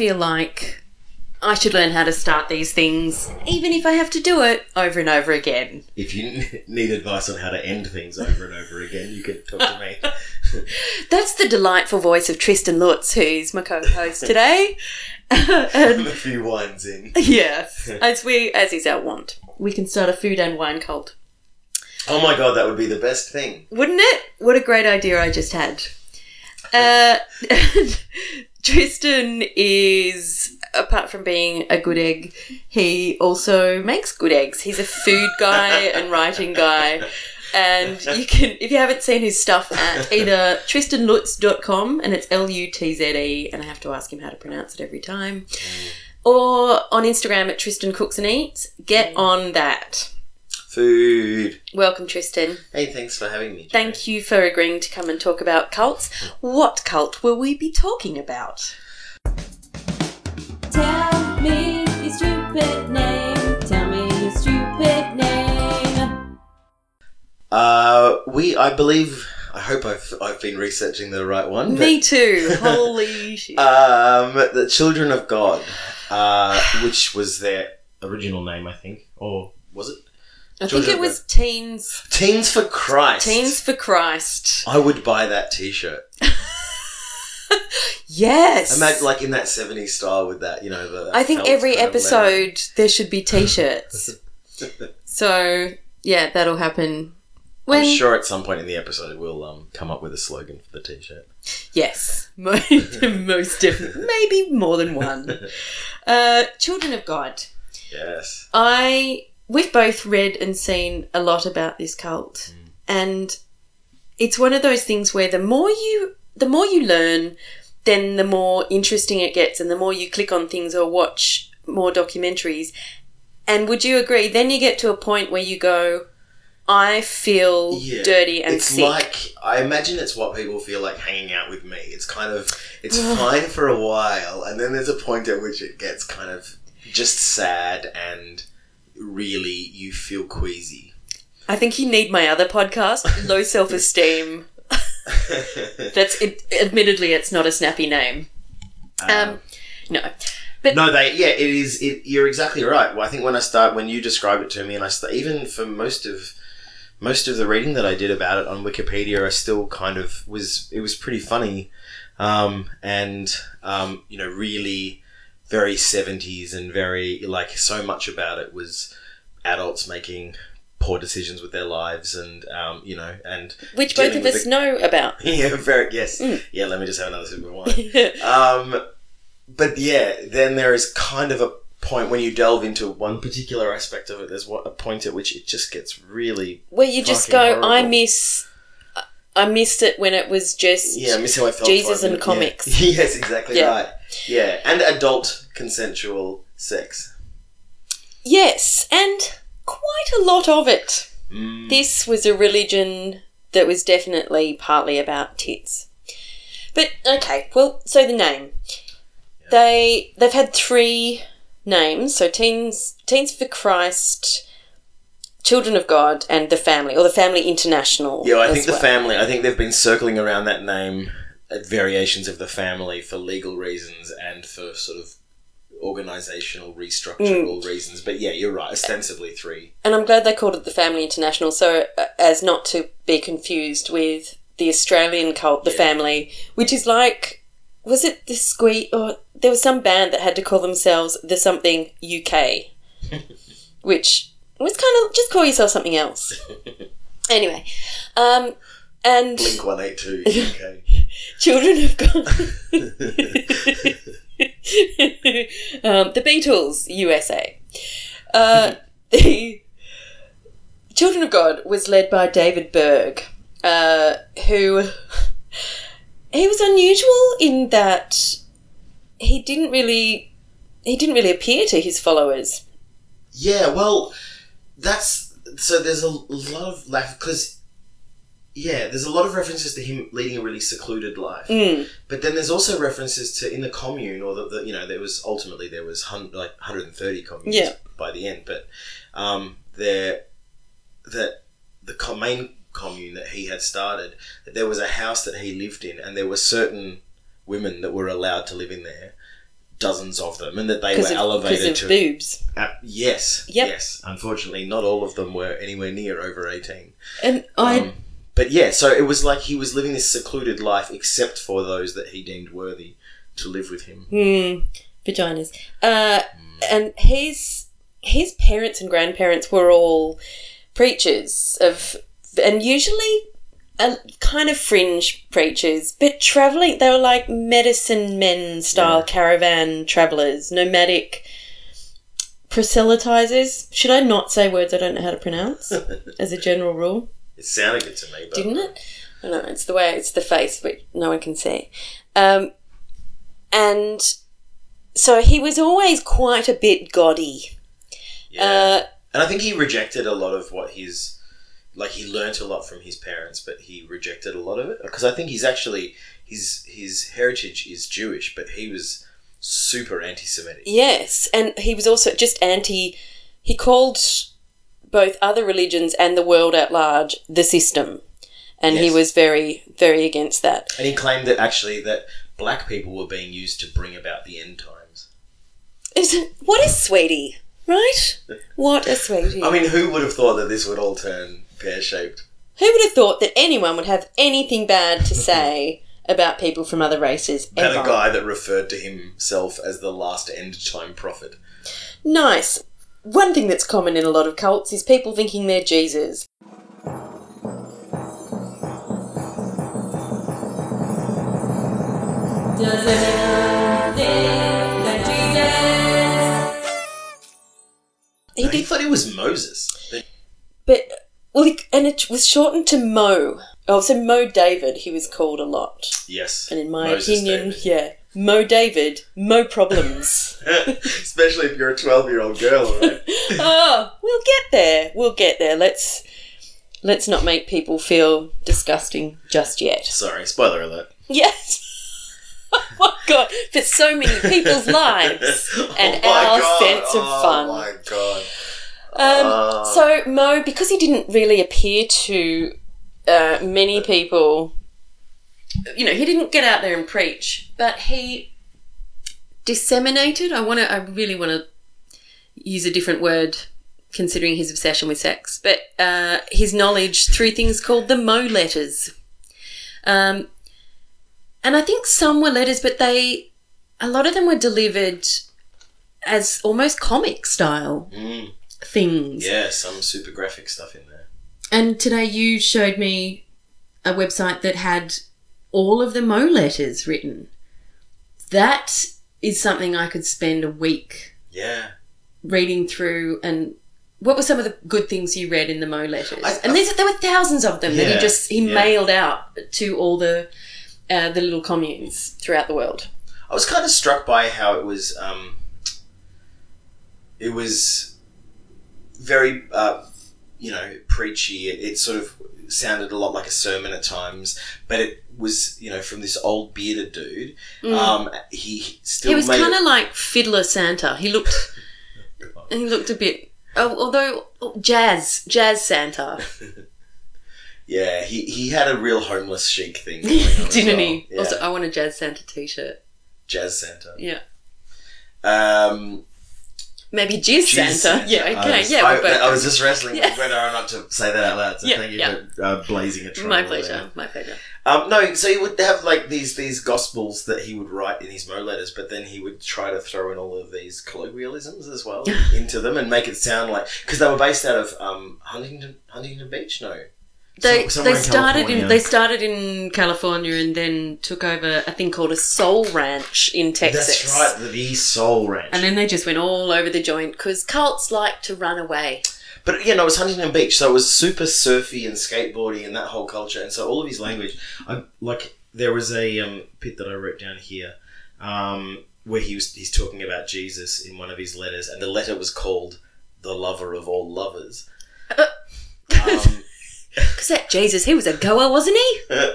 feel like I should learn how to start these things, even if I have to do it over and over again. If you need advice on how to end things over and over again, you can talk to me. That's the delightful voice of Tristan Lutze, who's my co-host today. I'm a few wines in. yes, as we as is our want, we can start a food and wine cult, Oh my god, that would be the best thing. wouldn't it? What a great idea I just had. Uh, Tristan is apart from being a good egg, he also makes good eggs. He's a food guy and writing guy. And you can, if you haven't seen his stuff at either tristanlutze.com and it's L U T Z E, and I have to ask him how to pronounce it every time, mm. or on Instagram at Tristan Cooks and Eats, get mm. on that. Food. Welcome, Tristan. Hey, thanks for having me. Joe. Thank you for agreeing to come and talk about cults. What cult will we be talking about? Tell me your stupid name. Tell me your stupid name. Uh, we, I believe, I hope I've, I've been researching the right one. but- Me too. Holy shit. Um, the Children of God, uh, which was their original name, I think, or was it I think it was Teens Teens for Christ? Teens for Christ. I would buy that T-shirt. Yes. Imagine, like in that '70s style with that, you know. The I think every episode there should be t-shirts. so, yeah, that'll happen when I'm sure at some point in the episode we'll um, come up with a slogan for the T-shirt. Yes, mo- most definitely. Maybe more than one. Uh, Children of God. Yes. I we've both read and seen a lot about this cult, mm. and it's one of those things where the more you the more you learn, then the more interesting it gets, and the more you click on things or watch more documentaries. And would you agree? Then you get to a point where you go, I feel Yeah. dirty and it's sick. like I imagine it's what people feel like hanging out with me. It's kind of it's fine for a while, and then there's a point at which it gets kind of just sad and really you feel queasy. I think you need my other podcast, Low Self Esteem. That's it, admittedly, it's not a snappy name. Um, no, but no, they yeah, it is. It, you're exactly right. Well, I think when I start when you describe it to me, and I st- even for most of most of the reading that I did about it on Wikipedia, I still kind of was. It was pretty funny, um, and um, you know, really very seventies and very like so much about it was adults making poor decisions with their lives, and um, you know, and which both of us the- know about. yeah, very yes, Mm. yeah. Let me just have another sip of wine. Um, but yeah, then there is kind of a point when you delve into one particular aspect of it. There's what a point at which it just gets really Where you just go, I miss. I missed it when it was just. yeah. I miss how I felt. Jesus and comics. Yeah. yes, exactly Yeah. right. Yeah, and adult consensual sex. Yes, and quite a lot of it. Mm. This was a religion that was definitely partly about tits. But okay, well, so the name. They they've had three names, so Teens Teens for Christ, Children of God, and the Family, or the Family International. Yeah, I think the well. family. I think they've been circling around that name, variations of the family for legal reasons and for sort of organizational restructural reasons. But yeah, you're right. Ostensibly three. and I'm glad they called it the Family International, so uh, as not to be confused with the Australian cult, the Yeah. Family, which is like, was it the Squeak? Or there was some band that had to call themselves the something UK, which was kind of just call yourself something else. anyway, um, and Blink one eight two. Okay. Children of God. um, the Beatles, USA. Uh, the Children of God was led by David Berg, uh, who he was unusual in that he didn't really he didn't really appear to his followers. Yeah, well, that's so. There's a lot of like because yeah, there's a lot of references to him leading a really secluded life. Mm. But then there's also references to in the commune, or the, the you know there was ultimately there was hun- like 130 communes Yeah. by the end, but um, there that the co- main commune that he had started, that there was a house that he lived in, and there were certain women that were allowed to live in there dozens of them, and that they were of, elevated to boobs. uh, yes, Yep. yes. Unfortunately, not all of them were anywhere near over eighteen. And I Um, but yeah, so it was like he was living this secluded life, except for those that he deemed worthy to live with him. Hmm, vaginas. Uh, and his his parents and grandparents were all preachers of, and usually a kind of fringe preachers, but traveling. They were like medicine men style Yeah. caravan travelers, nomadic proselytizers. Should I not say words I don't know how to pronounce as a general rule? It sounded good to me, but didn't it? I know. It's the way it's the face, which no one can see. Um, and so he was always quite a bit gaudy. Yeah. Uh, and I think he rejected a lot of what his like he learnt a lot from his parents, but he rejected a lot of it because I think he's actually his his heritage is Jewish, but he was super anti-Semitic. yes, and he was also just anti. He called both other religions and the world at large the system, and he was very, very against that. And he claimed that actually that black people were being used to bring about the end times. Is it, what is sweetie? Right? What a sweetie! I mean, who would have thought that this would all turn pear-shaped? Who would have thought that anyone would have anything bad to say about people from other races And ever? a guy that referred to himself as the last end time prophet. Nice. One thing that's common in a lot of cults is people thinking they're Jesus. Does anyone think that Jesus? He He did, thought he was Moses. but well, and it was shortened to Mo. Oh, so Mo David, he was called a lot. Yes. And in my Moses opinion, David. yeah, Mo David, Mo problems. Especially if you're a 12 year old girl, right? oh, we'll get there. We'll get there. Let's let's not make people feel disgusting just yet. Sorry, spoiler alert. Yes. oh my god, for so many people's lives oh and Oh our God. sense of fun. oh fun. my god. Um, Ah. so Mo, because he didn't really appear to uh, many people, you know, he didn't get out there and preach, but he disseminated. I want to. I really want to use a different word, considering his obsession with sex, but uh, his knowledge through things called the Mo letters. Um, and I think some were letters, but they, a lot of them were delivered as almost comic style Mm, things. yeah, some super graphic stuff in there. And today you showed me a website that had all of the Mo letters written. That is something I could spend a week Yeah. reading through and what were some of the good things you read in the Mo letters? I- and there were thousands of them that he just he yeah. mailed out to all the uh, the little communes throughout the world. I was kind of struck by how it was. Um, it was very, uh, you know, preachy. It, it sort of sounded a lot like a sermon at times, but it was, you know, from this old bearded dude. Um, he still Mm. he was kind of like Fiddler Santa. He looked he looked a bit oh, although oh, jazz jazz Santa. Yeah, he, he had a real homeless chic thing going on. Didn't well. he? Yeah. Also, I want a Jazz Santa t-shirt. Jazz Santa. Yeah. Um, Maybe Jizz Jizz Santa. Yeah, I okay. was, yeah, I. I was just wrestling Yeah. with whether or not to say that out loud. So Yeah, thank you yeah. for uh, blazing a trail. my there. pleasure. My pleasure. Um, no, so he would have like these these gospels that he would write in his Mo letters, but then he would try to throw in all of these colloquialisms as well into them and make it sound like because they were based out of um, Huntington Huntington Beach. No, They, they started in California. they started in California and then took over a thing called a soul ranch in Texas. that's right, the Soul Ranch. And then they just went all over the joint because cults like to run away. But you know, it was Huntington Beach, so it was super surfy and skateboardy and that whole culture. And so all of his language, I, like there was a um, bit that I wrote down here um, where he was he's talking about Jesus in one of his letters, and the letter was called "The Lover of All Lovers." um, Because that Jesus, he was a goer, wasn't he?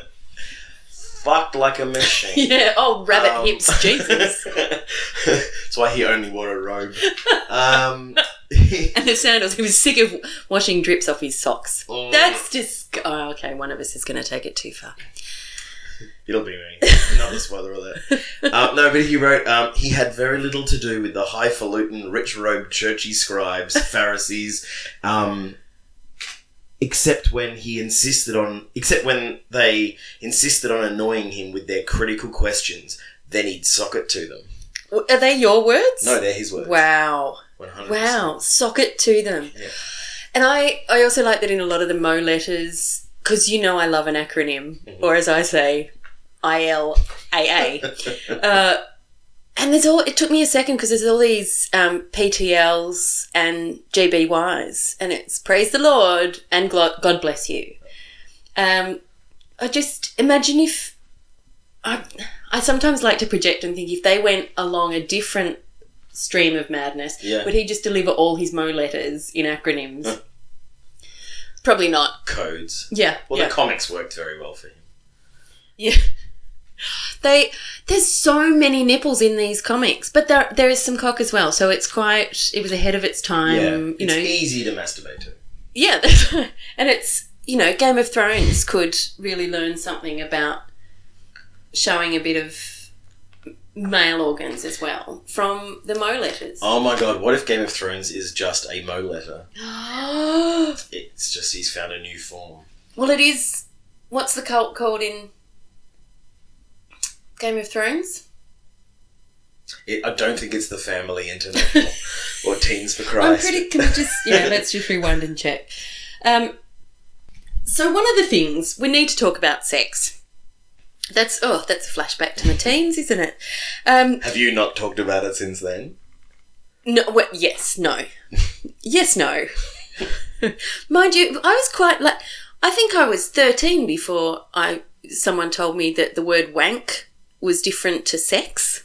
fucked like a machine. Yeah. Oh, rabbit Um, hips, Jesus. That's why he only wore a robe. Um, and the sandals. He was sick of washing drips off his socks. Mm. That's just. Oh, okay. One of us is going to take it too far. It'll be me. Another spoiler alert. Um, no, but he wrote, um, he had very little to do with the highfalutin, rich robed churchy scribes, Pharisees, um, except when he insisted on, except when they insisted on annoying him with their critical questions. Then he'd sock it to them. Are they your words? No, they're his words. Wow. 100%. Wow. Sock it to them. Yeah. And I, I also like that in a lot of the Mo letters, because you know I love an acronym, Mm-hmm. or as I say, ILAA. uh, and there's all, it took me a second because there's all these um, PTLs and GBYs, and it's praise the Lord and God bless you. Um, I just imagine if I, I sometimes like to project and think if they went along a different stream of madness, Yeah. would he just deliver all his Mo letters in acronyms? Huh. Probably not. Codes. Yeah. Well, yeah. the comics worked very well for him. Yeah. They there's so many nipples in these comics, but there there is some cock as well, so it's quite it was ahead of its time, yeah. you it's know. easy to masturbate to. Yeah, and it's you know, Game of Thrones could really learn something about showing a bit of male organs as well from the Mo letters. Oh my god, what if Game of Thrones is just a Mo letter? It's just he's found a new form. well, it is. What's the cult called in Game of Thrones? It, I don't think it's the Family International or Teens for Christ. I'm pretty. Can we just yeah? let's just rewind and check. Um, so one of the things we need to talk about sex. That's oh, that's a flashback to my teens, isn't it? Um, Have you not talked about it since then? no, well, yes, no, yes, no. Mind you, I was quite like. I think I was thirteen before I someone told me that the word wank was different to sex.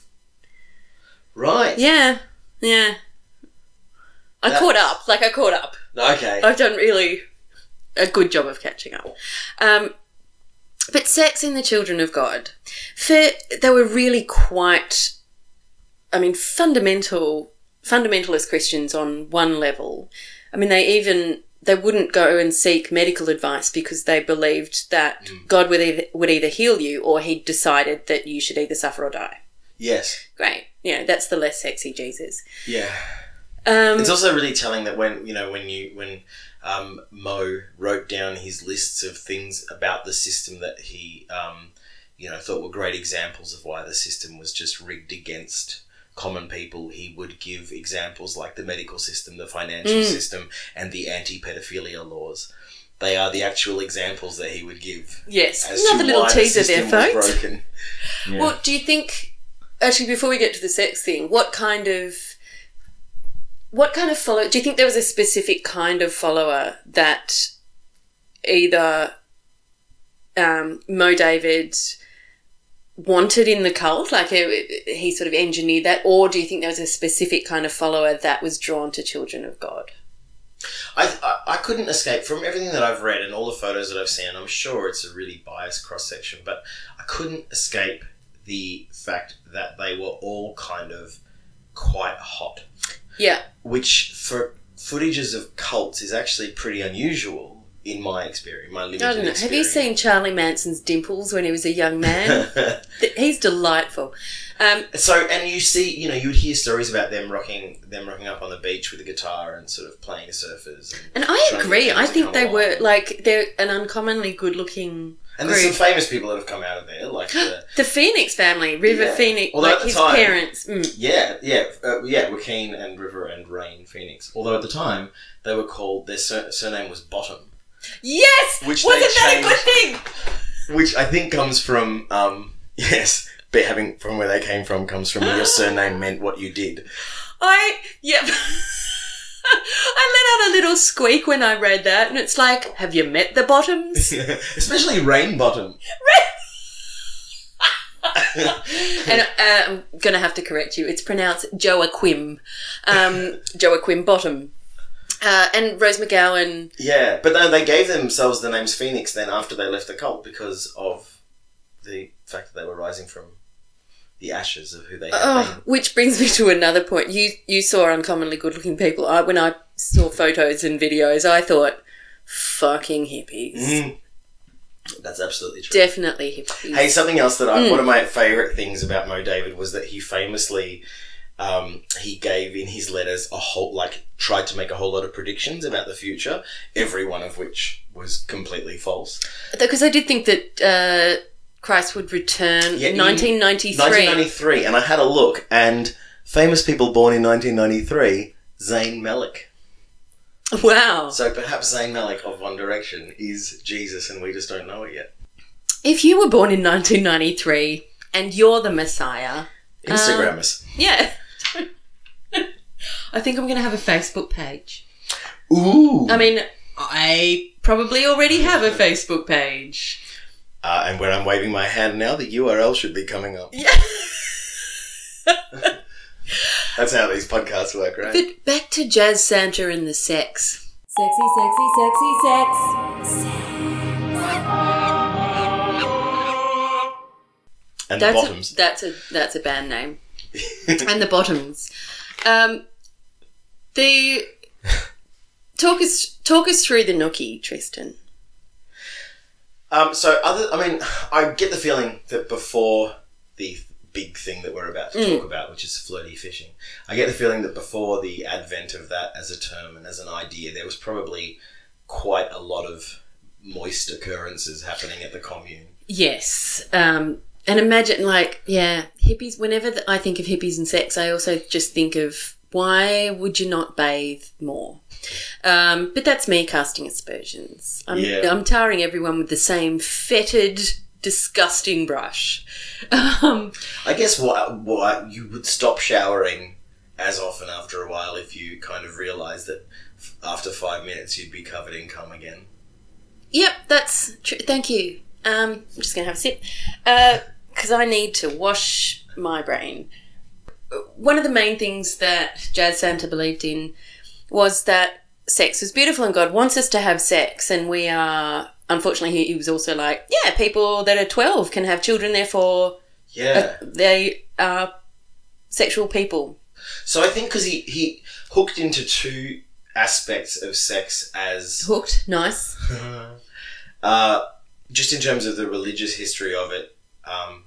Right. Yeah, yeah. I caught up. Like I caught up. Okay. I've done really a good job of catching up. Um, but sex in the children of God, for they were really quite, I mean, fundamental, fundamentalist Christians on one level. I mean, they even they wouldn't go and seek medical advice because they believed that God would either, would either heal you or He decided that you should either suffer or die. yes. Great, you know that's the less sexy Jesus. Yeah. Um, It's also really telling that when you know when you when um, Mo wrote down his lists of things about the system that he um, you know thought were great examples of why the system was just rigged against common people. He would give examples like the medical system, the financial Mm. system, and the anti-pedophilia laws. They are the actual examples that he would give. yes, As another to little why the teaser there, system was folks. broken. Yeah. Well, do you think actually before we get to the sex thing, what kind of what kind of follow do you think there was a specific kind of follower that either um, Mo David wanted in the cult, like he, he sort of engineered that, or do you think there was a specific kind of follower that was drawn to Children of God? I, I I couldn't escape from everything that I've read and all the photos that I've seen. I'm sure it's a really biased cross section, but I couldn't escape the fact that they were all kind of quite hot, Yeah, which for footages of cults is actually pretty unusual in my experience. My limited I don't know. Have you seen Charlie Manson's dimples when he was a young man? Th- He's delightful. Um, so, and you see, you know, you would hear stories about them rocking, them rocking up on the beach with a guitar and sort of playing surfers. And, And I trying to agree. get them I to think come they along. were like they're an uncommonly good-looking. And there's some famous people that have come out of there, like the The Phoenix family, River Yeah. Phoenix, Although like at the his time- parents. Mm. Yeah, yeah, uh, yeah. Joaquin and River and Rain Phoenix. Although at the time they were called their sur- surname was Bottom, Yes, Which wasn't that a good thing? which I think comes from um yes, but having from where they came from comes from your surname meant what you did. I yep. I let out a little squeak when I read that, and it's like, have you met the Bottoms? Especially Rain Bottom. and uh, I'm gonna have to correct you. It's pronounced Joaquim, um, Joaquim Bottom, uh, and Rose McGowan. Yeah, but no, they gave themselves the names Phoenix then after they left the cult because of the fact that they were rising from the ashes of who they had Oh, been. which brings me to another point. You you saw uncommonly good-looking people. I, when I saw photos and videos, I thought, "Fucking hippies." Mm. That's absolutely true. Definitely hippies. Hey, something else that I, Mm. one of my favorite things about Mo David was that he famously, um, he gave in his letters a whole, like, tried to make a whole lot of predictions about the future, every one of which was completely false. Because I did think that uh, Christ would return Yeah, in 1993. 1993, and I had a look, and famous people born in 1993, Zayn Malik. Wow. So perhaps Zayn Malik of One Direction is Jesus, and we just don't know it yet. If you were born in 1993 and you're the Messiah, Instagrammers. us. yeah. I think I'm going to have a Facebook page. Ooh. I mean, I probably already have a Facebook page. uh, and when I'm waving my hand now, the URL should be coming up. Yeah. That's how these podcasts work, right? But back to Jazz Santa and the sex. Sexy, sexy, sexy, sex. and the bottoms. a, that's a that's a band name. and the bottoms. Um, the talk us talk us through the nookie, Tristan. um, so, other, I mean, I get the feeling that before the big thing that we're about to Mm. talk about, which is flirty fishing, I get the feeling that before the advent of that as a term and as an idea, there was probably quite a lot of moist occurrences happening at the commune. Yes. Um, and imagine, like, yeah, hippies. Whenever I think of hippies and sex, I also just think of why would you not bathe more? Um, but that's me casting aspersions. I'm, Yeah. I'm tarring everyone with the same fetid, disgusting brush. Um, I guess what, what you would stop showering as often after a while if you kind of realised that f- after five minutes you'd be covered in cum again. Yep, that's true. Thank you. Um, I'm just going to have a sip. Because I need to wash my brain. One of the main things that Jazz Santa believed in was that sex was beautiful and God wants us to have sex. And we are, unfortunately, he, was also like, yeah, people that are 12 can have children, therefore Yeah. they are sexual people. So I think because he, he hooked into two aspects of sex as Hooked, nice. uh, just in terms of the religious history of it, um,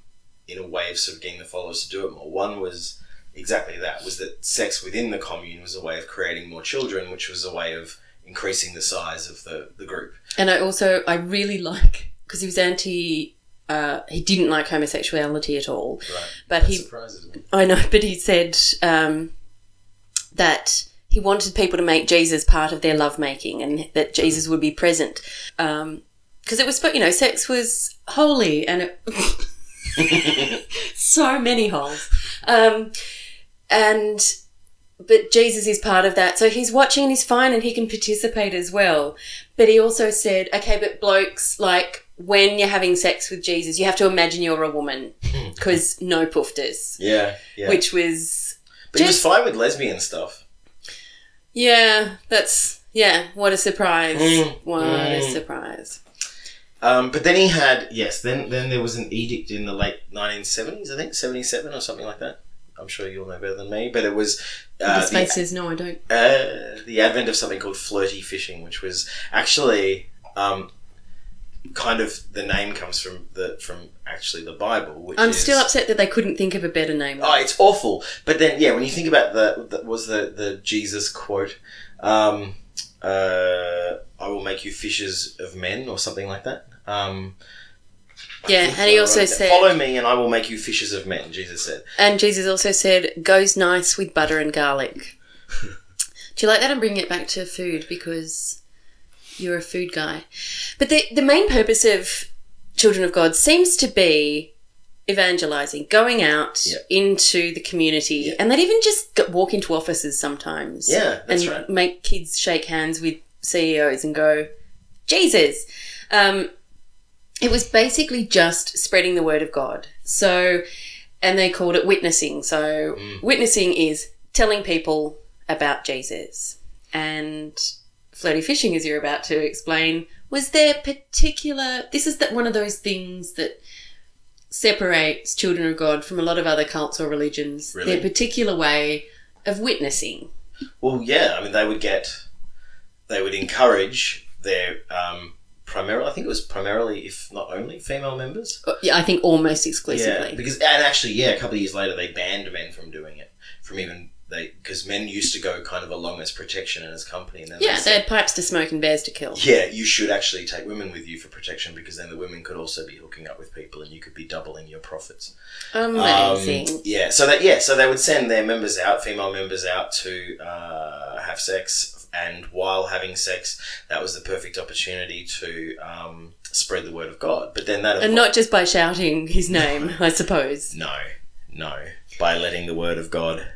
in a way of sort of getting the followers to do it more. One was exactly that: was that sex within the commune was a way of creating more children, which was a way of increasing the size of the, the group. And I also, I really like, because he was anti, uh, he didn't like homosexuality at all. Right. But That he surprises me. I know, but he said um, that he wanted people to make Jesus part of their lovemaking and that Jesus would be present. Because it was, you know, sex was holy and it. so many holes. Um, and. But Jesus is part of that. So he's watching and he's fine and he can participate as well. But he also said, okay, but blokes, like, when you're having sex with Jesus, you have to imagine you're a woman because no poofters Yeah, yeah. which was but he was fine with lesbian stuff. yeah that's yeah what a surprise Mm, what a mm. surprise Um, but then he had yes. Then then there was an edict in the late 1970s, I think 77 or something like that. I'm sure you'll know better than me, but it was uh, the, face says no i don't uh, the advent of something called flirty fishing, which was actually um, kind of the name comes from the from actually the Bible. Which i'm is, still upset that they couldn't think of a better name Oh, it's awful. But then, yeah, when you think about the, the was the the Jesus quote, um, uh, "I will make you fishers of men" or something like that. Um, Yeah, and he also said- "Follow me, and I will make you fishers of men." Jesus said. and jesus also said goes nice with butter and garlic do you like that i'm bringing it back to food because you're a food guy but the, the main purpose of children of god seems to be evangelizing going out Yeah. into the community Yeah. and they'd even just walk into offices sometimes Yeah, that's and right. make kids shake hands with CEOs and go, Jesus. Um, it was basically just spreading the word of God. So, and they called it witnessing. So, Mm. witnessing is telling people about Jesus. And flirty fishing, as you're about to explain, was their particular. This is that one of those things that separates children of God from a lot of other cults or religions. Really? Their particular way of witnessing. Well, yeah, I mean, they would get, they would encourage their um, primarily. I think it was primarily, if not only, female members. Uh, Yeah, I think almost exclusively. Yeah, because and actually, yeah, a couple of years later, they banned men from doing it. From even they because men used to go kind of along as protection and as company. And then Yeah, they they had pipes to smoke and bears to kill. yeah, you should actually take women with you for protection because then the women could also be hooking up with people and you could be doubling your profits. Amazing. Um, yeah, so that yeah, so they would send their members out, female members out to uh, have sex, and while having sex, that was the perfect opportunity to um, spread the word of God. But then that and not just by shouting his name, I suppose. no, no, by letting the word of God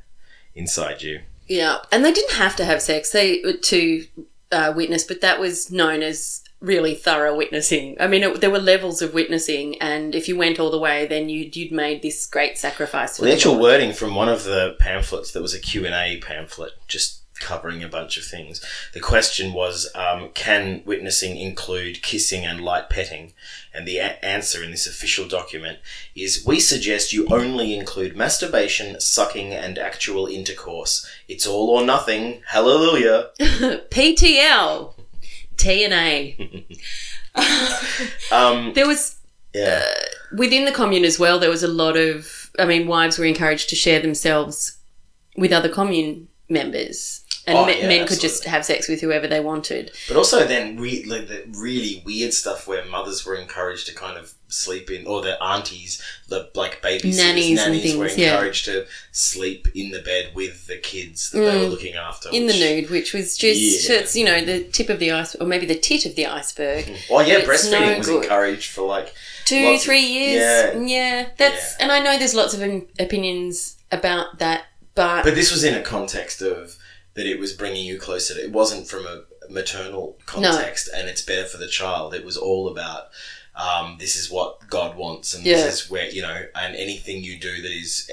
inside you. Yeah, and they didn't have to have sex they to uh, witness, but that was known as really thorough witnessing. I mean, it, there were levels of witnessing, and if you went all the way, then you'd you'd made this great sacrifice. For Well, the actual Lord. wording from one of the pamphlets, that was a Q&A pamphlet just covering a bunch of things. The question was, um, can witnessing include kissing and light petting? And the a- answer in this official document is, we suggest you only include masturbation, sucking, and actual intercourse. It's all or nothing. Hallelujah. PTL, TNA. Um, There was yeah. within the commune as well. There was a lot of. I mean, wives were encouraged to share themselves with other commune members, and Oh, me- yeah, men could just have sex with whoever they wanted. But also then re- like the really weird stuff where mothers were encouraged to kind of sleep in, or the aunties, the like babysitters, Nannies and nannies were things, yeah. encouraged to sleep in the bed with the kids that they were Mm. looking after. in the nude, which was just Yeah. it's you know the tip of the ice, or maybe the tit of the iceberg. Oh yeah, breastfeeding no was good. encouraged for like Two, of- three years, yeah. yeah, that's and I know there's lots of opinions about that, but, But this was in a context of that it was bringing you closer. To, it wasn't from a maternal context, and it's better for the child. It was all about um, this is what God wants, and Yeah. this is where you know, and anything you do that is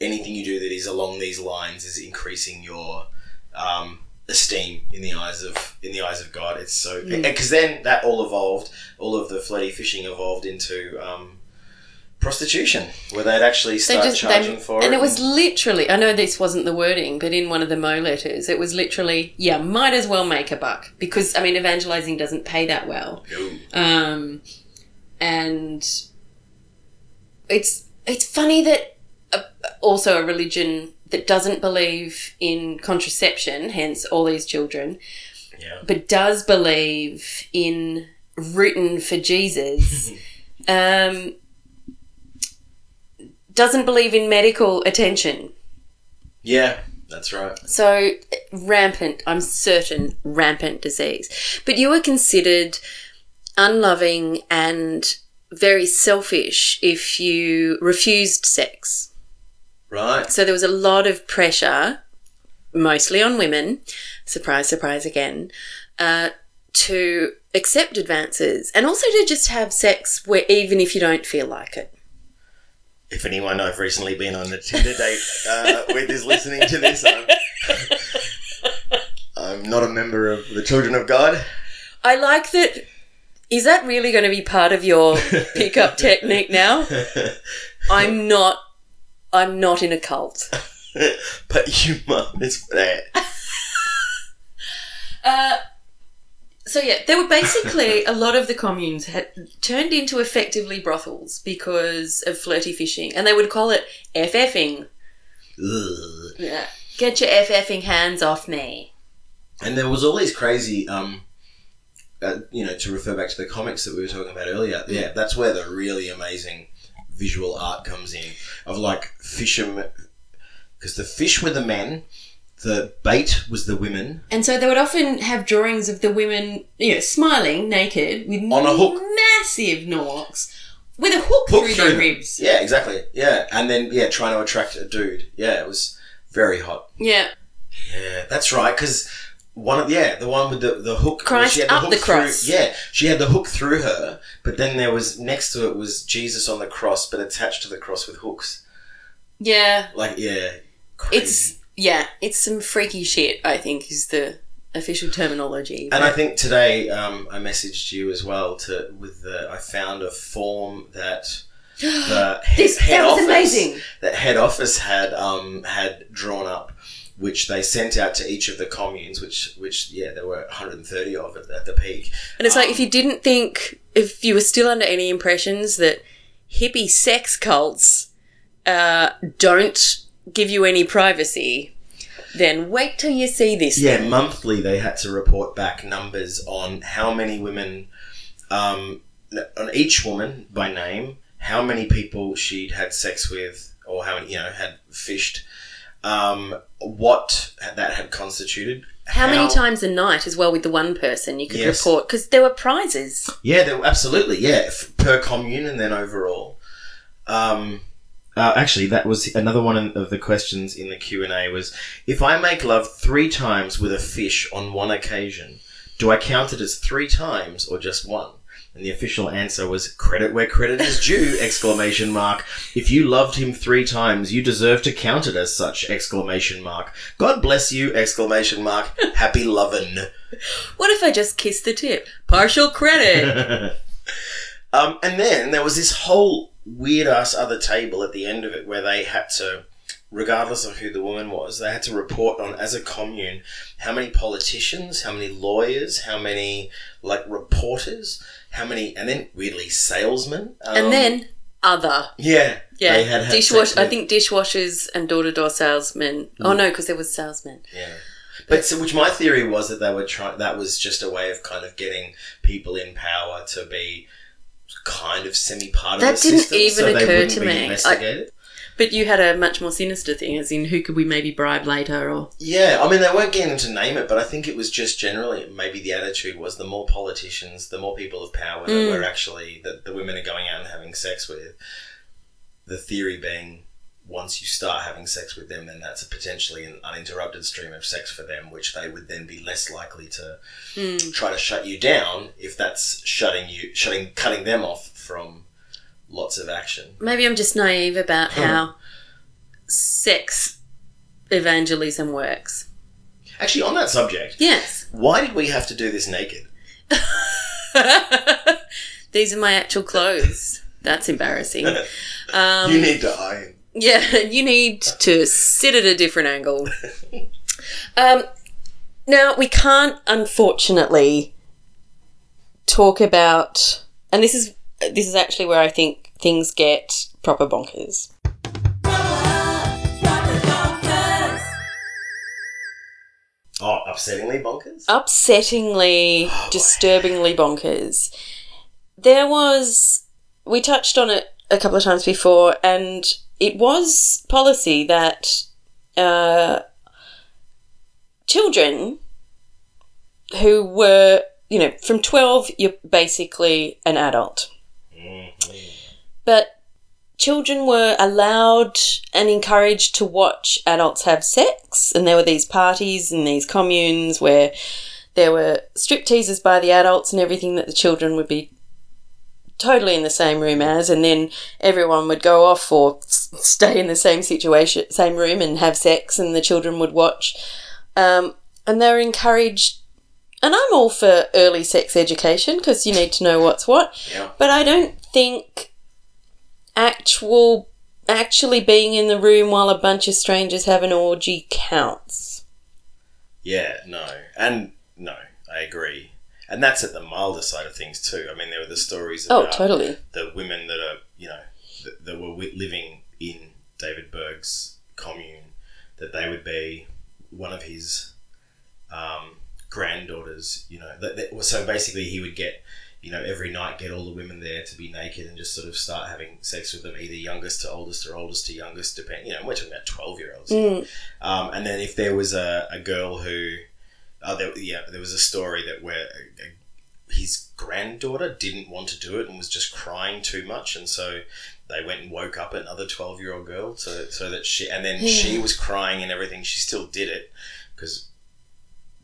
anything you do that is along these lines is increasing your um, esteem in the eyes of in the eyes of God. It's so Mm. because then that all evolved. All of the flirty fishing evolved into. Um, Prostitution, where they'd actually start just charging they, for it, and it was literally I know this wasn't the wording, but in one of the Mo letters, it was literally yeah, might as well make a buck because I mean evangelizing doesn't pay that well. Um, and it's it's funny that uh, also a religion that doesn't believe in contraception, hence all these children, Yeah. but does believe in written for Jesus, um, doesn't believe in medical attention. Yeah, that's right. So rampant, I'm certain, rampant disease. But you were considered unloving and very selfish if you refused sex. Right. So there was a lot of pressure, mostly on women, surprise, surprise again, uh, to accept advances and also to just have sex where even if you don't feel like it. If anyone I've recently been on a Tinder date uh, with is listening to this, I'm, I'm not a member of the Children of God. I like that. Is that really going to be part of your pickup technique now? I'm not. I'm not in a cult. but you must. there. Uh, so yeah, there were basically a lot of the communes had turned into effectively brothels because of flirty fishing, and they would call it FFing. Ugh. Yeah, get your FFing hands off me. And there was all these crazy, um, uh, you know, to refer back to the comics that we were talking about earlier. Yeah, that's where the really amazing visual art comes in of like fishermen, because the fish were the men, the bait was the women, And so they would often have drawings of the women, you know, smiling naked with On a hook. massive norks with a hook, Hook through through their ribs. Yeah, exactly. Yeah, and then yeah, trying to attract a dude. Yeah, it was very hot. Yeah, Yeah, that's right. Because one of yeah, the one with the the hook. Christ she had up hook the cross. Through, yeah, she had the hook through her, but then there was next to it was Jesus on the cross, but attached to the cross with hooks. yeah. Like yeah, crazy. It's yeah, it's some freaky shit. I think is the official terminology. And I think today um, I messaged you as well to with the I found a form that the head, This- head that was office amazing. that head office had um, had drawn up which they sent out to each of the communes, which which yeah, there were 130 of it at the peak. And it's like Um, if you didn't think, if you were still under any impressions that hippie sex cults uh, don't give you any privacy, then wait till you see this. Yeah, thing. monthly they had to report back numbers on how many women, um, on each woman by name, how many people she'd had sex with, or how many you know had fished, um, what that had constituted. How many times a night as well with the one person you could Yes. report? Because there were prizes. Yeah, there, absolutely. Yeah, f- per commune and then overall. Um, uh, actually, that was another one of the questions in the Q and A. Was if I make love three times with a fish on one occasion, do I count it as three times or just one? And the official answer was credit where credit is due! Exclamation mark. If you loved him three times, you deserve to count it as such! Exclamation mark. God bless you! Exclamation mark. Happy lovin'. What if I just kiss the tip? Partial credit. um, and then there was this whole weird ass other table at the end of it where they had to, regardless of who the woman was, they had to report on as a commune how many politicians, how many lawyers, how many like reporters, how many, and then weirdly salesmen. Um, and then other. yeah, Yeah, they had dishwash. I think dishwashers and door to door salesmen. Oh no, because there was salesmen. Yeah. But so, which my theory was that they were trying. That was just a way of kind of getting people in power to be kind of semi part of That the didn't system, even so they occur wouldn't to be me. Investigated. But you had a much more sinister thing, as in who could we maybe bribe later, or Yeah, I mean they weren't getting to name it, but I think it was just generally maybe the attitude was the more politicians, the more people of power that Mm. were actually that the women are going out and having sex with. The theory being, once you start having sex with them, then that's a potentially an uninterrupted stream of sex for them, which they would then be less likely to Hmm. try to shut you down if that's shutting you, shutting, cutting them off from lots of action. maybe I'm just naive about how sex evangelism works. Actually, on that subject, Yes. why did we have to do this naked? These are my actual clothes. That's embarrassing. Um, you need to iron. Yeah, you need to sit at a different angle. Um, now, we can't, unfortunately, talk about, and this is this is actually where I think things get proper bonkers. Oh, upsettingly bonkers. Upsettingly, disturbingly bonkers. There was, we touched on it a couple of times before, and it was policy that uh, children who were, you know, from 12, you're basically an adult. But children were allowed and encouraged to watch adults have sex, and there were these parties and these communes where there were strip teasers by the adults and everything that the children would be totally in the same room as, and then everyone would go off or stay in the same situation, same room, and have sex, and the children would watch. Um, and they're encouraged. And I'm all for early sex education because you need to know what's what. Yeah. But I don't think actual actually being in the room while a bunch of strangers have an orgy counts. Yeah, no. And no, I agree. And that's at the milder side of things too. I mean, there were the stories Oh, about totally. the women that are, you know, that, that were living in David Berg's commune, that they would be one of his um, granddaughters, you know. That, that, so basically, he would get, you know, every night get all the women there to be naked and just sort of start having sex with them, either youngest to oldest or oldest to youngest, depend. You know, we're talking about twelve year olds. Mm. Um, and then if there was a, a girl who, oh, there, yeah, there was a story that where a, a, his granddaughter didn't want to do it and was just crying too much, and so they went and woke up another twelve year old girl to so that she, and then she was crying and everything. She still did it because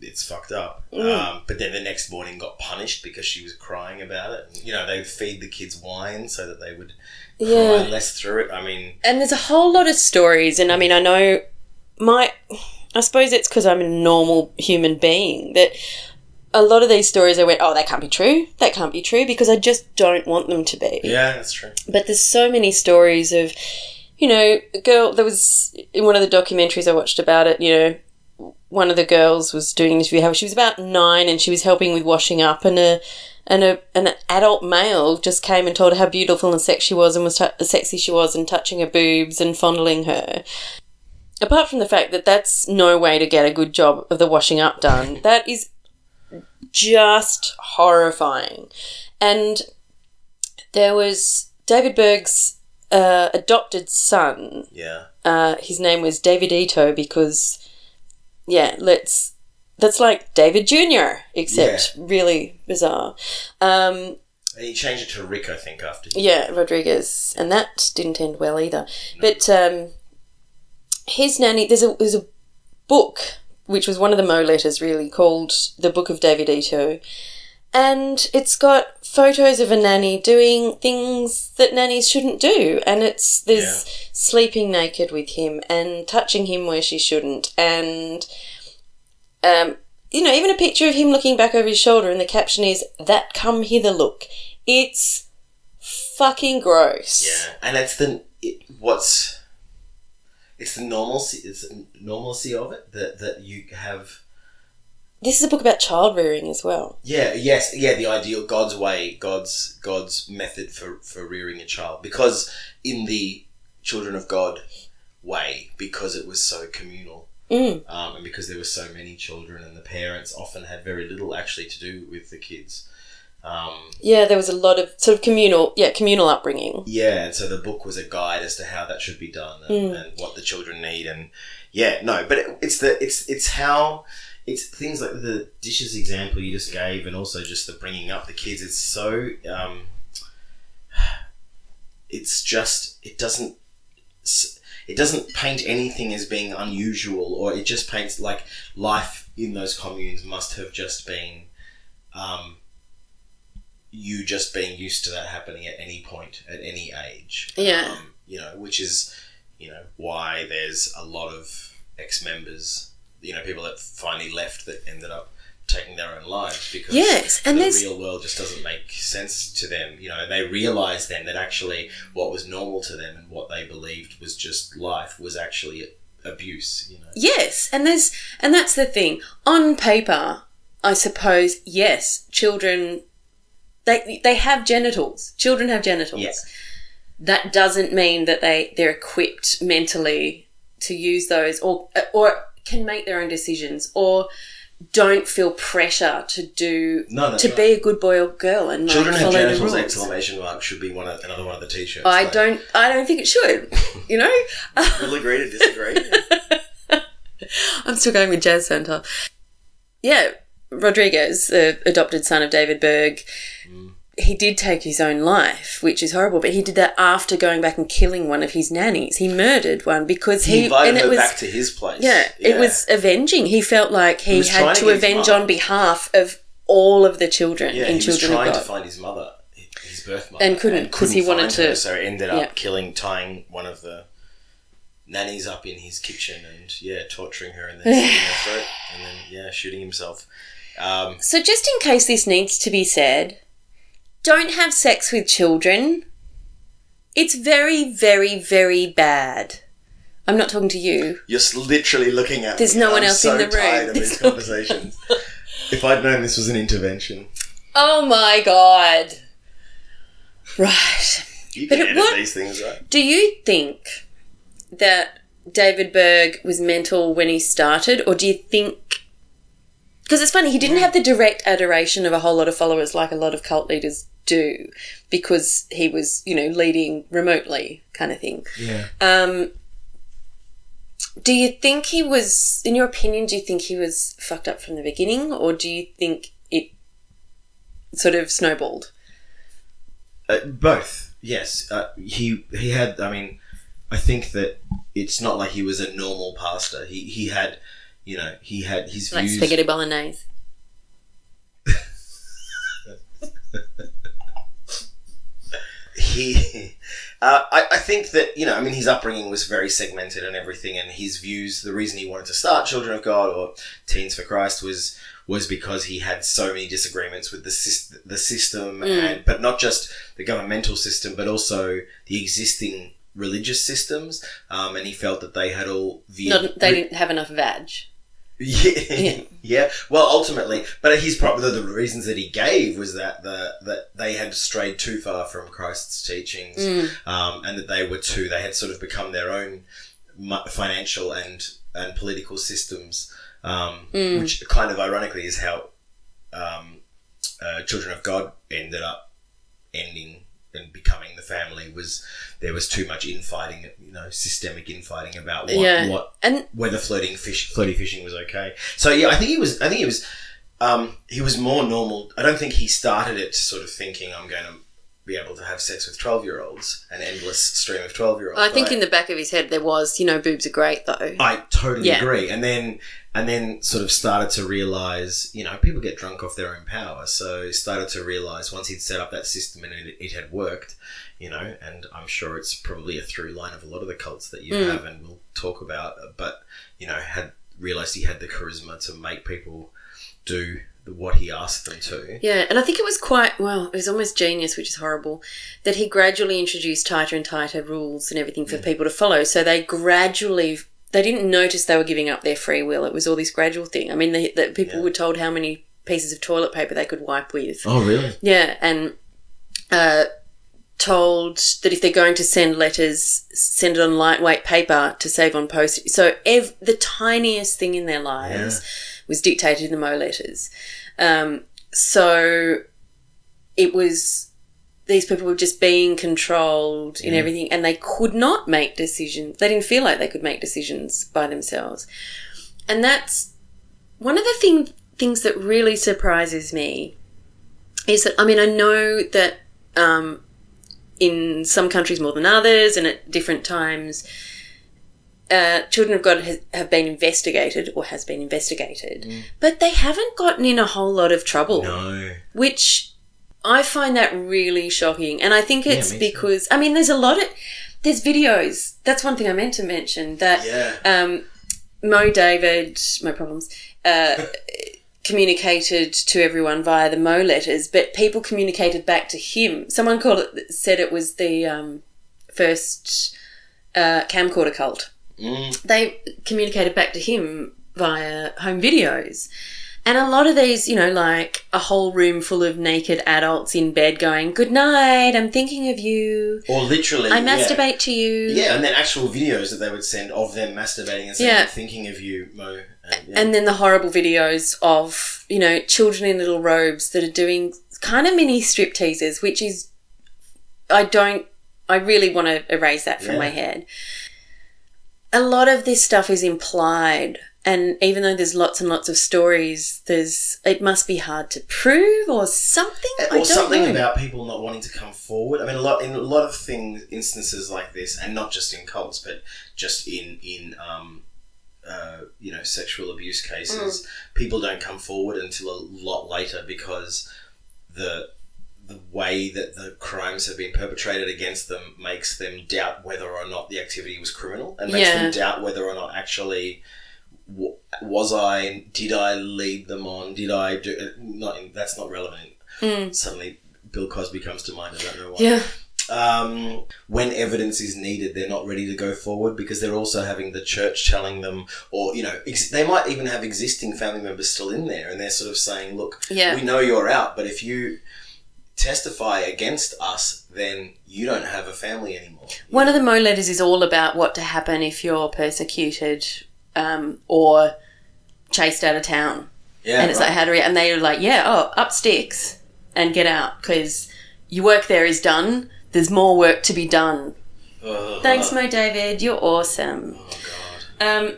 it's fucked up. Um, but then the next morning got punished because she was crying about it. And, you know, they feed the kids wine so that they would Yeah. cry less through it. I mean, And there's a whole lot of stories, and I mean, I know my. I suppose it's because I'm a normal human being that a lot of these stories I went, oh, that can't be true. That can't be true because I just don't want them to be. yeah, that's true. But there's so many stories of, you know, a girl. There was in one of the documentaries I watched about it. You know, one of the girls was doing an interview. She was about nine and she was helping with washing up, and a and a an adult male just came and told her how beautiful and sexy she was, and was t- sexy she was, and touching her boobs and fondling her. Apart from the fact that that's no way to get a good job of the washing up done, that is just horrifying. And there was David Berg's uh, adopted son. Yeah. Uh, his name was Davidito because, yeah, let's. That's like David Jr., except really bizarre. Um, And he changed it to Rick, I think, after. yeah, Rodriguez, and that didn't end well either. But um, his nanny, there's a there's a book which was one of the Mo letters, really called the Book of Davidito, and it's got photos of a nanny doing things that nannies shouldn't do, and it's there's sleeping naked with him and touching him where she shouldn't, and um, you know, even a picture of him looking back over his shoulder, and the caption is "That come hither look." It's fucking gross. Yeah, and it's the it, what's it's the normalcy it's the normalcy of it that that you have. This is a book about child rearing as well. Yeah. Yes. Yeah. The ideal God's way, God's God's method for for rearing a child, because in the children of God way, because it was so communal. Mm. Um, and because there were so many children, and the parents often had very little actually to do with the kids. Um, Yeah, there was a lot of sort of communal, yeah, communal upbringing. Yeah, and so the book was a guide as to how that should be done and, and what the children need, and yeah, no, but it, it's the it's it's how it's things like the dishes example you just gave, and also just the bringing up the kids. It's so um, it's just it doesn't s- it doesn't paint anything as being unusual, or it just paints like life in those communes must have just been. Um, you just being used to that happening at any point, at any age. Yeah. Um, you know, which is, you know, why there's a lot of ex members, you know, people that finally left that ended up taking their own lives because Yes, and the real world just doesn't make sense to them. You know, they realize then that actually what was normal to them and what they believed was just life was actually abuse, you know. Yes, and there's and that's the thing. On paper, I suppose, yes, children they they have genitals. Children have genitals. Yeah. That doesn't mean that they they're equipped mentally to use those or or can make their own decisions or don't feel pressure to do No, to right. be a good boy or girl and like, Children have genitals! Exclamation mark should be one of, another one of the t-shirts. I like, don't I don't think it should. You know? We'll agree to disagree. I'm still going with Jazz Center. Yeah, Rodriguez, the adopted son of David Berg, he did take his own life, which is horrible. But he did that after going back and killing one of his nannies. He murdered one because he he, invited and it her was back to his place. yeah, it was avenging. He felt like he, was trying had to to avenge on behalf of all of the children Yeah, in he was Children of trying God. to find his mother, his birth mother, And couldn't, 'cause he wanted find to- so he ended up yeah. killing, tying one of the nannies up in his kitchen, and yeah, torturing her, and then slitting her throat, and then yeah, shooting himself. Um, So, just in case this needs to be said, don't have sex with children. It's very, very, very bad. I'm not talking to you. you're literally looking at. There's me. no one I'm else so in the room. tired of There's these no- conversations. if I'd known this was an intervention, Oh my god. Right. you can it edit would- these things, right? Do you think that David Berg was mental when he started, or do you think. Because it's funny, he didn't have the direct adoration of a whole lot of followers like a lot of cult leaders do, because he was, you know, leading remotely kind of thing. Yeah. Um, do you think he was, in your opinion, do you think he was fucked up from the beginning, or do you think it sort of snowballed? Uh, both, yes. Uh, he he had. I mean, I think that it's not like he was a normal pastor. He he had, you know, he had his Like views. spaghetti bolognese. he uh, I, I think that you know i mean his upbringing was very segmented and everything and his views the reason he wanted to start children of god or teens for christ was was because he had so many disagreements with the the system Mm. and but not just the governmental system but also the existing religious systems, um, and he felt that they had all the Not, they didn't have enough vag. Yeah, yeah. Well, ultimately, but his probably the reasons that he gave was that the that they had strayed too far from Christ's teachings, Mm. um, and that they were too. They had sort of become their own financial and and political systems, um, Mm. which kind of ironically is how um, uh, Children of God ended up ending and becoming the family was there was too much infighting, you know, systemic infighting about what, Yeah. what And whether flirting fish, floaty fishing was okay. So yeah, I think he was. I think he was. Um, he was more normal. I don't think he started it sort of thinking I'm going to be able to have sex with twelve year olds, an endless stream of twelve year olds. I think in the back of his head there was, you know, boobs are great though. I totally Yeah. agree. And then and then sort of started to realize, you know, people get drunk off their own power. So started to realize once he'd set up that system and it, it had worked, you know, and I'm sure it's probably a through line of a lot of the cults that you Mm. have and we'll talk about, but you know, had realized he had the charisma to make people do what he asked them to. Yeah, and I think it was quite well. It was almost genius, which is horrible, that he gradually introduced tighter and tighter rules and everything for people to follow. So they gradually they didn't notice they were giving up their free will. It was all this gradual thing. I mean, the, the people Yeah. were told how many pieces of toilet paper they could wipe with. Oh, really? Yeah, and uh, told that if they're going to send letters, send it on lightweight paper to save on postage. So ev- the tiniest thing in their lives was dictated in the Mo letters. Um, so it was these people were just being controlled in Yeah. everything, and they could not make decisions. They didn't feel like they could make decisions by themselves, and that's one of the thing, things that really surprises me is that I mean I know that um, in some countries more than others, and at different times, uh, children of God has, have been investigated or has been investigated, but they haven't gotten in a whole lot of trouble, No. which I find that really shocking. And I think it's too. because I mean, there's a lot of there's videos. That's one thing I meant to mention that Yeah. um, Mo David, Mo Problems, uh, communicated to everyone via the Mo letters, but people communicated back to him. Someone called it, said it was the um, first uh, camcorder cult. Mm. They communicated back to him via home videos. And a lot of these, you know, like a whole room full of naked adults in bed going, Good night, I'm thinking of you. Or literally. I yeah. masturbate to you. Yeah, and then actual videos that they would send of them masturbating and saying, Yeah. Thinking of you, Mo. And, yeah. and then the horrible videos of you know children in little robes that are doing kind of mini strip teasers which is i don't i really want to erase that from Yeah. my head a lot of this stuff is implied and even though there's lots and lots of stories there's it must be hard to prove or something I or don't something know. about people not wanting to come forward. I mean, a lot in a lot of things, instances like this, and not just in cults, but just in in um, uh, you know sexual abuse cases, people don't come forward until a lot later because the the way that the crimes have been perpetrated against them makes them doubt whether or not the activity was criminal, and makes Yeah. them doubt whether or not actually was I did I lead them on? Did I do not? That's not relevant. Mm. Suddenly, Bill Cosby comes to mind. I don't know why. yeah Um, when evidence is needed, they're not ready to go forward because they're also having the church telling them, or you know, ex- they might even have existing family members still in there, and they're sort of saying, "Look, Yeah. we know you're out, but if you testify against us, then you don't have a family anymore." One of the Mo letters is all about what to happen if you're persecuted um, or chased out of town. yeah, and it's right. like how to react. And they were like, yeah, oh, up sticks and get out because your work there is done. There's more work to be done. Ugh. Thanks, Mo David. You're awesome. Oh god. Um,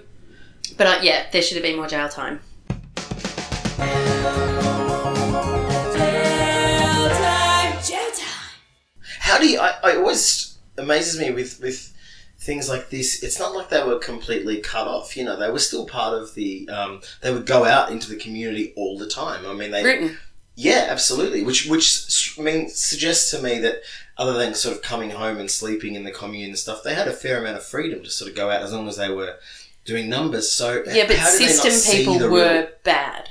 but uh, yeah, there should have been more jail time. How do you? I, I always amazes me with with things like this. It's not like they were completely cut off. You know, they were still part of the. Um, they would go out into the community all the time. I mean, they. Written. Yeah, absolutely. Which which I mean suggests to me that other than sort of coming home and sleeping in the commune and stuff, they had a fair amount of freedom to sort of go out as long as they were doing numbers. So Yeah, but how did they not system people were real- bad.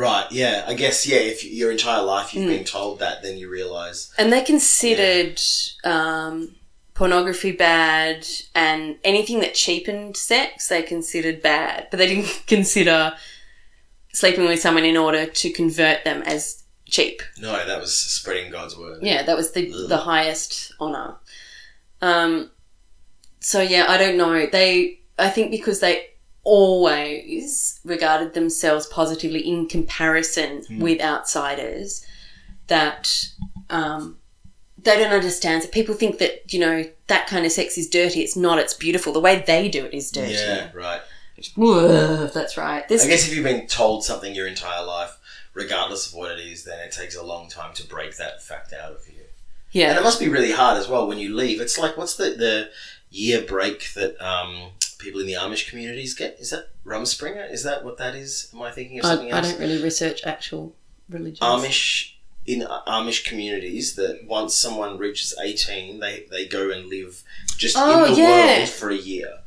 Right. Yeah, I guess yeah. If your entire life you've Mm. been told that, then you realise And they considered um, pornography bad, and anything that cheapened sex they considered bad, but they didn't consider sleeping with someone in order to convert them as cheap. No, that was spreading God's word. Yeah, that was the Ugh. the highest honor. Um, so yeah, I don't know. They, I think, because they always regarded themselves positively in comparison Hmm. with outsiders, that um, they don't understand. So people think that you know that kind of sex is dirty. It's not. It's beautiful. The way they do it is dirty. Yeah, right. That's right. This I guess if you've been told something your entire life, regardless of what it is, then it takes a long time to break that fact out of you. Yeah. And it must be really hard as well when you leave. It's like what's the the year break that um, people in the Amish communities get? Is that Rumspringa? Is that what that is? Am I thinking of something I else? I don't really research actual religions. Amish in Amish communities that once someone reaches eighteen, they they go and live just Oh, in the yeah. world for a year,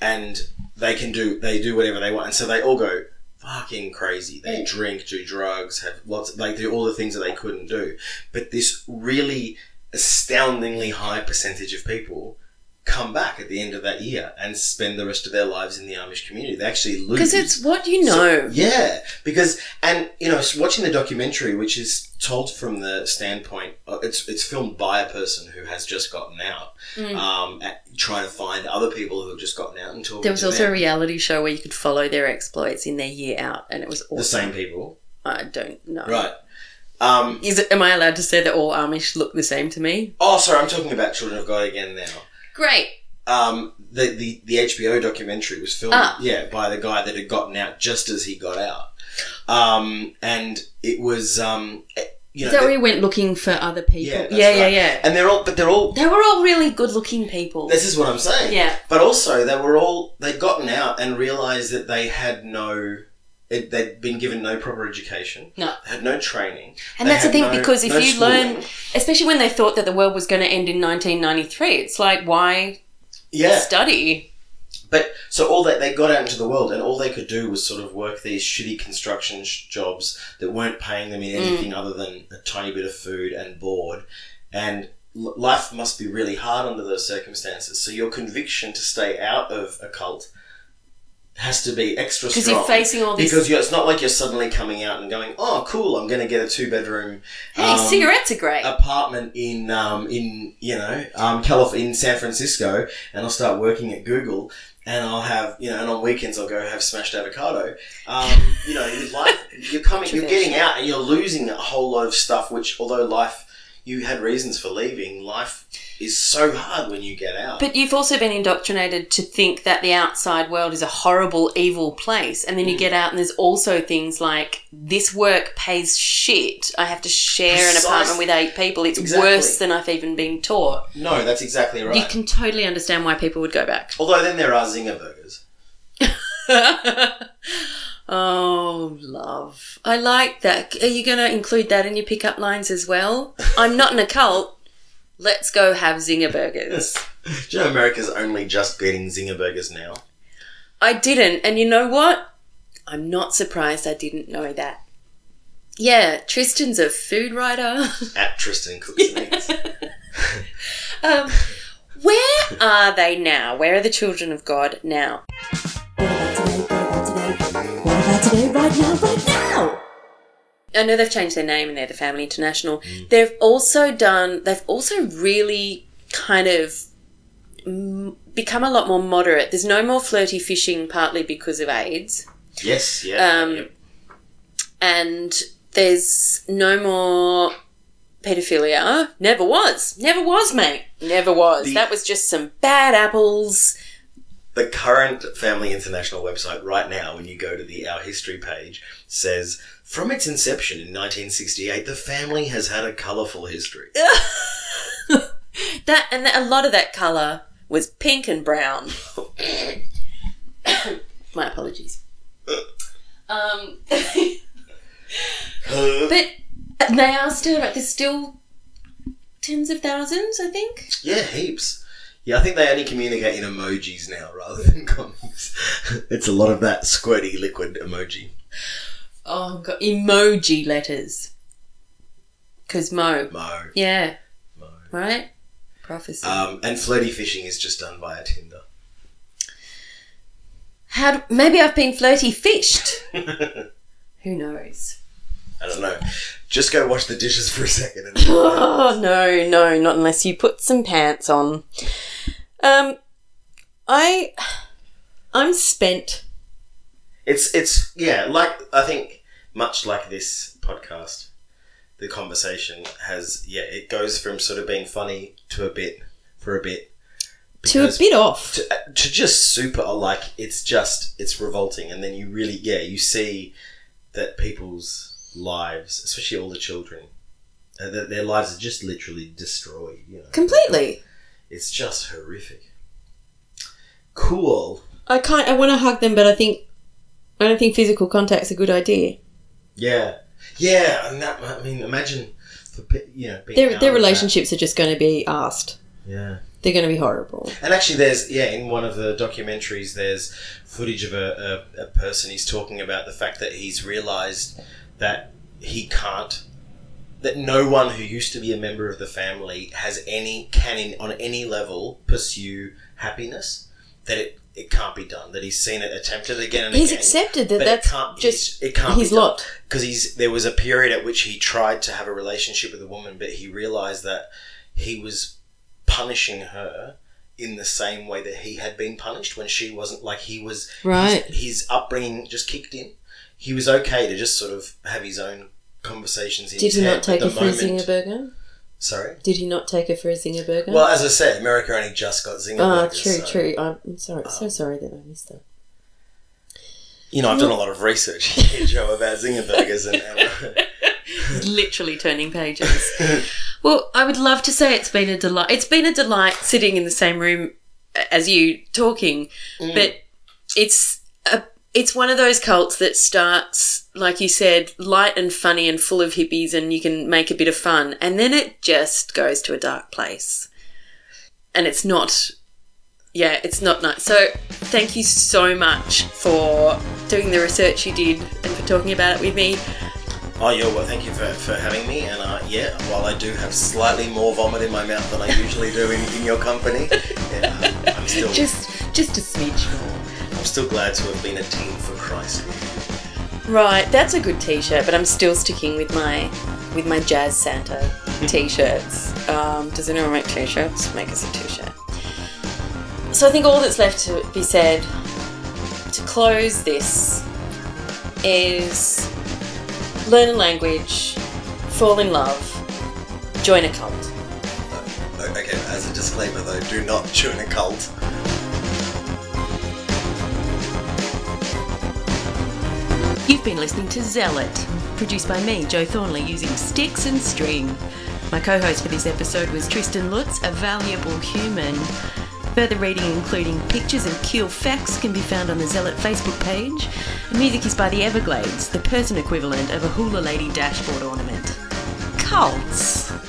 and they can do they do whatever they want, and so they all go fucking crazy. They Mm. drink, do drugs, have lots, they do all the things that they couldn't do. But this really astoundingly high percentage of people come back at the end of that year and spend the rest of their lives in the Amish community. They actually lose Because it's what you know. so- yeah, because and you know, watching the documentary, which is told from the standpoint, uh, it's it's filmed by a person who has just gotten out, Mm. um, at, trying to find other people who have just gotten out and talking. There was also a reality show where you could follow their exploits in their year out, and it was awesome. the same people, I don't know. right? Um, Is it? Am I allowed to say that all Amish look the same to me? oh, sorry, I'm talking about Children of God again now. Great. Um, the, the the HBO documentary was filmed, Ah. yeah, by the guy that had gotten out just as he got out, um, and it was, um, eh, you know, Is that where he went looking for other people? Yeah, yeah, yeah, yeah. and they're all, but they're all They were all really good-looking people. This is what I'm saying. Yeah. But also, they were all they'd gotten out and realised that they had no. It, they'd been given no proper education. No. They had no training. And They that's the thing, no- because if no you schooling. learn, especially when they thought that the world was going to end in 1993, it's like, why yeah. study? But so all that they got out into the world, and all they could do was sort of work these shitty construction sh- jobs that weren't paying them in Mm. anything other than a tiny bit of food and board. And l- life must be really hard under those circumstances. So your conviction to stay out of a cult has to be extra strong Because you're facing all this. Because you're, it's not like you're suddenly coming out and going, "Oh, cool! I'm going to get a two bedroom hey, cigarettes are great. apartment in um, in you know um, Calif- in San Francisco, and I'll start working at Google." And I'll have, you know, and on weekends I'll go have smashed avocado. Um, you know, life, you're coming, you're getting out, and you're losing a whole lot of stuff. Which, although life, you had reasons for leaving, life is so hard when you get out. But you've also been indoctrinated to think that the outside world is a horrible, evil place. And then Mm. you get out and there's also things like this work pays shit. I have to share an apartment with eight people. It's Exactly. worse than I've even been taught. no, that's exactly right. You can totally understand why people would go back. Although then there are zinger burgers. oh, love. I like that. Are you going to include that in your pickup lines as well? I'm not in a cult. Let's go have zinger burgers. Do you know America's only just getting zinger burgers now? I didn't, and you know what? I'm not surprised I didn't know that. Yeah, Tristan's a food writer. At Tristan Cooks and Eats. um, where are they now? Where are the children of God now? What about today? What about today? What about today? Right now, right now! I know they've changed their name and they're the Family International. They've also done, they've also really kind of mm, become a lot more moderate. There's no more flirty fishing, partly because of AIDS. Yes, yeah. Um, yep. and there's no more pedophilia. Never was. Never was, mate. Never was. The- that was just some bad apples. The current Family International website right now, when you go to the Our History page, says from its inception in 1968, the family has had a colourful history. That and a lot of that color was pink and brown. My apologies. Um, but they are still right. There's still tens of thousands, I think. yeah, heaps. Yeah, I think they only communicate in emojis now rather than comics. it's a lot of that squirty liquid emoji. Oh god, emoji letters. Cause Mo, Mo. yeah, Mo. right. Prophecy. Um, and flirty fishing is just done via Tinder. How? d- maybe I've been flirty fished. Who knows? I don't know. Just go wash the dishes for a second. And Oh no, no, not unless you put some pants on. Um, I, I'm spent. It's it's yeah, like I think much like this podcast, the conversation has yeah, it goes from sort of being funny to a bit for a bit To a bit off. to, to just super like it's just it's revolting and then you really yeah you see that people's lives especially all the children uh, that their lives are just literally destroyed you know Completely. it's just horrific cool I can't. I want to hug them, but I think I don't think physical contact's a good idea. Yeah yeah and that i mean imagine for you know being Their their relationships are just going to be asked. yeah They're going to be horrible. And actually, there's yeah, in one of the documentaries, there's footage of a, a, a person. He's talking about the fact that he's realised that he can't, that no one who used to be a member of the family has any can in, on any level pursue happiness. That it it can't be done. That he's seen it attempted again and He's again. accepted that that's it can't, just it can't his be lot. because he's there was a period at which he tried to have a relationship with a woman, but he realized that he was punishing her in the same way that he had been punished when she wasn't like he was Right. his, his upbringing just kicked in he was okay to just sort of have his own conversations Did he not take but her the for a moment- burger? Sorry Did he not take her for a zinger burger? well as I said America only just got zinger Ah, burgers, true, so, true. I'm sorry, so sorry that I missed that. you know I've done a lot of research here Joe about zinger burgers and, literally turning pages. well, I would love to say it's been a delight. It's been a delight sitting in the same room as you talking, but it's it's one of those cults that starts, like you said, light and funny and full of hippies, and you can make a bit of fun, and then it just goes to a dark place, and it's not. Yeah, it's not nice. So, thank you so much for doing the research you did and for talking about it with me. Oh, yeah, well, thank you for, for having me. And uh, yeah, while I do have slightly more vomit in my mouth than I usually do in, in your company, yeah, I'm still Just, just a smidge more. I'm still glad to have been a team for Christ. Right, that's a good T-shirt, but I'm still sticking with my with my Jazz Santa T-shirts. Um, does anyone make T-shirts? Make us a T-shirt. So I think all that's left to be said to close this is learn a language, fall in love, join a cult. Okay, as a disclaimer though, do not join a cult. You've been listening to Zealot, produced by me, Joe Thornley, using sticks and string. My co host for this episode was Tristan Lutze, a valuable human. Further reading, including pictures and cool facts, can be found on the Zealot Facebook page. And music is by the Everglades, the person equivalent of a hula lady dashboard ornament. Cults.